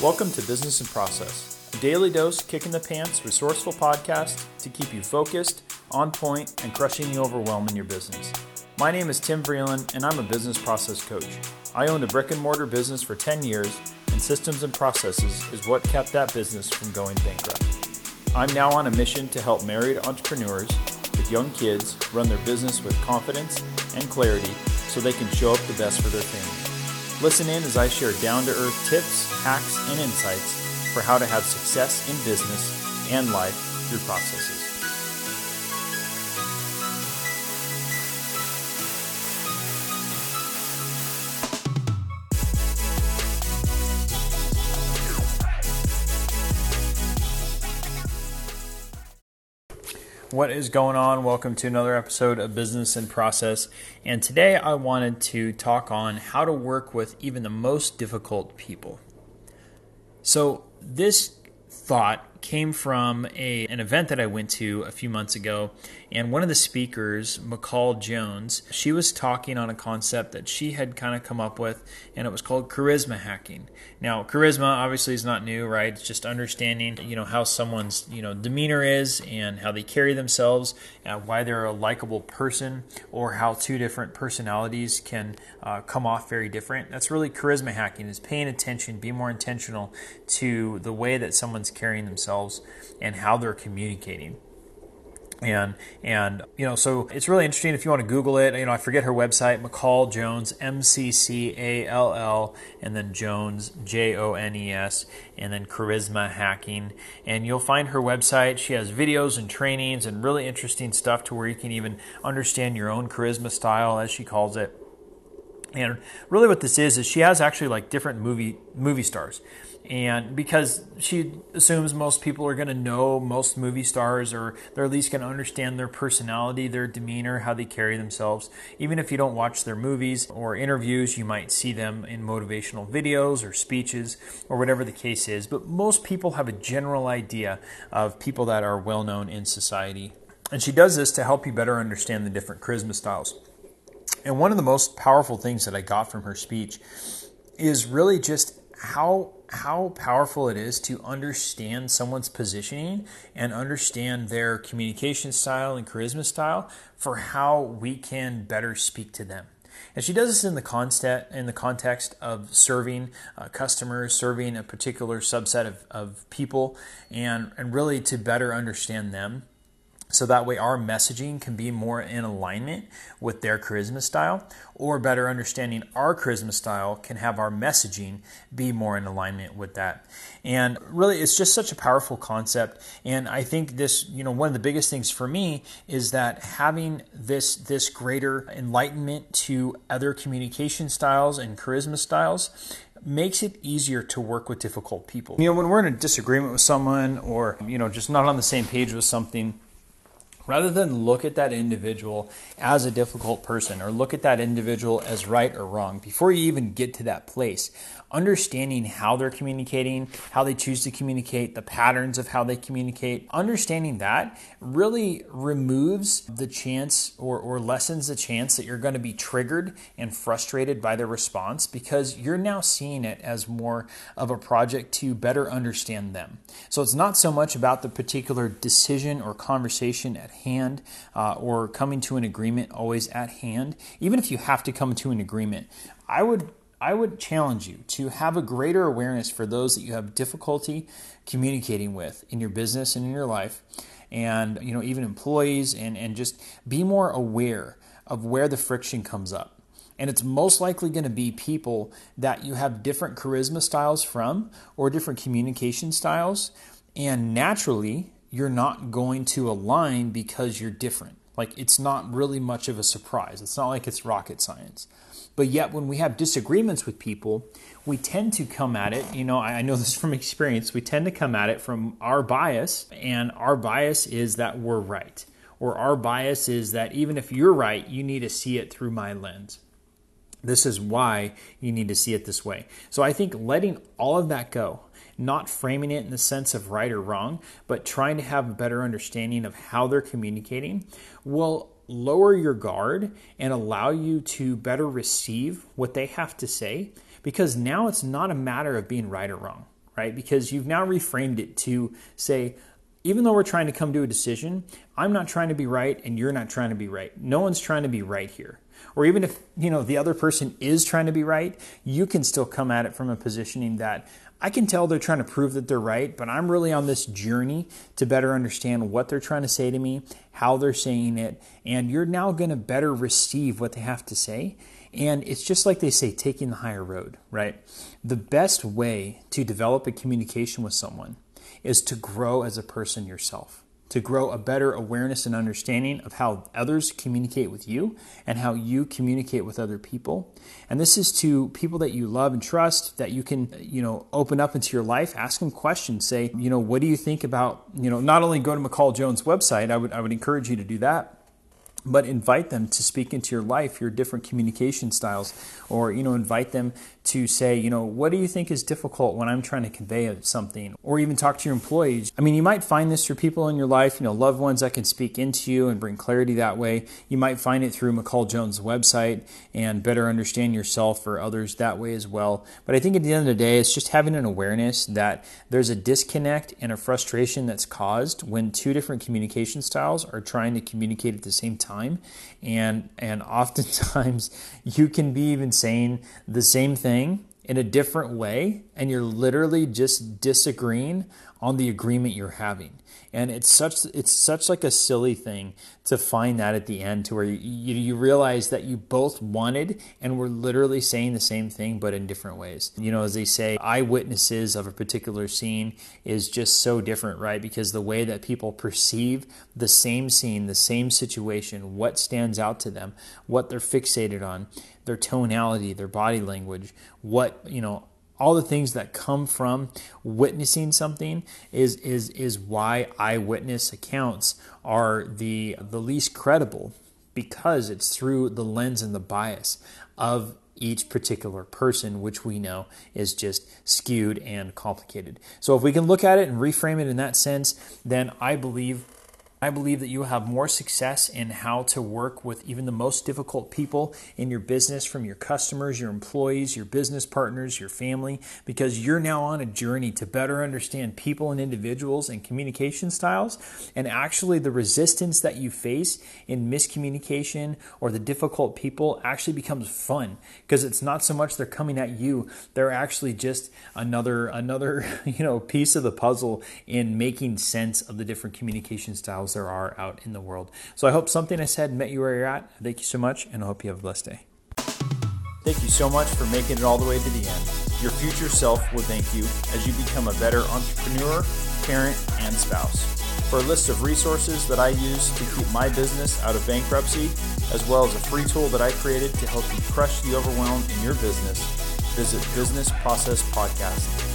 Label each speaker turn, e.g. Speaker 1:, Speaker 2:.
Speaker 1: Welcome to Business and Process, a daily dose, kick in the pants, resourceful podcast to keep you focused, on point, and crushing the overwhelm in your business. My name is Tim Vreeland, and I'm a business process coach. I owned a brick and mortar business for 10 years, and systems and processes is what kept that business from going bankrupt. I'm now on a mission to help married entrepreneurs with young kids run their business with confidence and clarity so they can show up the best for their family. Listen in as I share down to earth tips, hacks, and insights for how to have success in business and life through processes. What is going on? Welcome to another episode of Business and Process. And today I wanted to talk on how to work with even the most difficult people. So, this thought came from a, an event that I went to a few months ago. And one of the speakers, McCall Jones, she was talking on a concept that she had kind of come up with, and it was called charisma hacking. Now, charisma obviously is not new, right? It's just understanding, you know, how someone's, you know, demeanor is and how they carry themselves, uh, why they're a likable person, or how two different personalities can uh, come off very different. That's really charisma hacking, is paying attention, be more intentional to the way that someone's carrying themselves and how they're communicating. And and you know so it's really interesting if you want to google it. You know i forget her website mccall jones m-c-c-a-l-l and then jones j-o-n-e-s and then charisma hacking. And you'll find her website. She has videos and trainings and really interesting stuff to where you can even understand your own charisma style as she calls it and really what this is is she has actually like different movie movie stars. And because she assumes most people are going to know most movie stars or they're at least going to understand their personality their demeanor how they carry themselves. Even if you don't watch their movies or interviews you might see them in motivational videos or speeches or whatever the case is. But most people have a general idea of people that are well known in society. And she does this to help you better understand the different charisma styles and one of the most powerful things that i got from her speech is really just how how powerful it is to understand someone's positioning and understand their communication style and charisma style for how we can better speak to them. And she does this in the context in the context of serving uh, customers, serving a particular subset of, of people, and, and really to better understand them so that way our messaging can be more in alignment with their charisma style, or better understanding our charisma style can have our messaging be more in alignment with that. And really, it's just such a powerful concept. And I think this, you know, one of the biggest things for me is that having this this greater enlightenment to other communication styles and charisma styles makes it easier to work with difficult people. You know, when we're in a disagreement with someone or, you know, just not on the same page with something, rather than look at that individual as a difficult person or look at that individual as right or wrong before you even get to that place understanding how they're communicating how they choose to communicate the patterns of how they communicate understanding that really removes the chance or, or lessens the chance that you're going to be triggered and frustrated by their response because you're now seeing it as more of a project to better understand them. So it's not so much about the particular decision or conversation at hand uh, or coming to an agreement always at hand, even if you have to come to an agreement, I would I would challenge you to have a greater awareness for those that you have difficulty communicating with in your business and in your life. And you know even employees and and just be more aware of where the friction comes up. And it's most likely going to be people that you have different charisma styles from or different communication styles. And naturally you're not going to align because you're different. Like it's not really much of a surprise. It's not like it's rocket science. But yet, when we have disagreements with people, we tend to come at it. You know, I know this from experience. We tend to come at it from our bias, and our bias is that we're right. Or our bias is that even if you're right, you need to see it through my lens. This is why you need to see it this way. So I think letting all of that go, not framing it in the sense of right or wrong, but trying to have a better understanding of how they're communicating will lower your guard and allow you to better receive what they have to say because now it's not a matter of being right or wrong right? Because you've now reframed it to say, even though we're trying to come to a decision, I'm not trying to be right and you're not trying to be right. No one's trying to be right here. Or even if, you know, the other person is trying to be right, you can still come at it from a positioning that I can tell they're trying to prove that they're right, but I'm really on this journey to better understand what they're trying to say to me, how they're saying it, and you're now going to better receive what they have to say. And it's just like they say, taking the higher road, right? The best way to develop a communication with someone is to grow as a person yourself to grow a better awareness and understanding of how others communicate with you and how you communicate with other people. And this is to people that you love and trust that you can, you know, open up into your life, ask them questions, say, you know, what do you think about, you know, not only go to McCall Jones website, I would I would encourage you to do that but invite them to speak into your life your different communication styles or you know invite them to say you know what do you think is difficult when i'm trying to convey something? Or even talk to your employees. I mean you might find this through people in your life you know loved ones that can speak into you and bring clarity that way. You might find it through mccall jones website and better understand yourself or others that way as well. But i think at the end of the day it's just having an awareness that there's a disconnect and a frustration that's caused when two different communication styles are trying to communicate at the same time time. And and oftentimes you can be even saying the same thing in a different way and you're literally just disagreeing on the agreement you're having. And it's such it's such like a silly thing to find that at the end to where you, you, you realize that you both wanted and were literally saying the same thing but in different ways. You know as they say eyewitnesses of a particular scene is just so different right? Because the way that people perceive the same scene the same situation what stands out to them what they're fixated on their tonality their body language what you know all the things that come from witnessing something is is is why eyewitness accounts are the the least credible because it's through the lens and the bias of each particular person, which we know is just skewed and complicated. So, if we can look at it and reframe it in that sense, then I believe I believe that you will have more success in how to work with even the most difficult people in your business, from your customers, your employees, your business partners, your family, because you're now on a journey to better understand people and individuals and communication styles. And actually, the resistance that you face in miscommunication or the difficult people actually becomes fun because it's not so much they're coming at you, they're actually just another, another, you know, piece of the puzzle in making sense of the different communication styles there are out in the world. So I hope something I said met you where you're at. Thank you so much, and I hope you have a blessed day. Thank you so much for making it all the way to the end. Your future self will thank you as you become a better entrepreneur, parent, and spouse. For a list of resources that I use to keep my business out of bankruptcy, as well as a free tool that I created to help you crush the overwhelm in your business, visit businessprocesspodcast.com.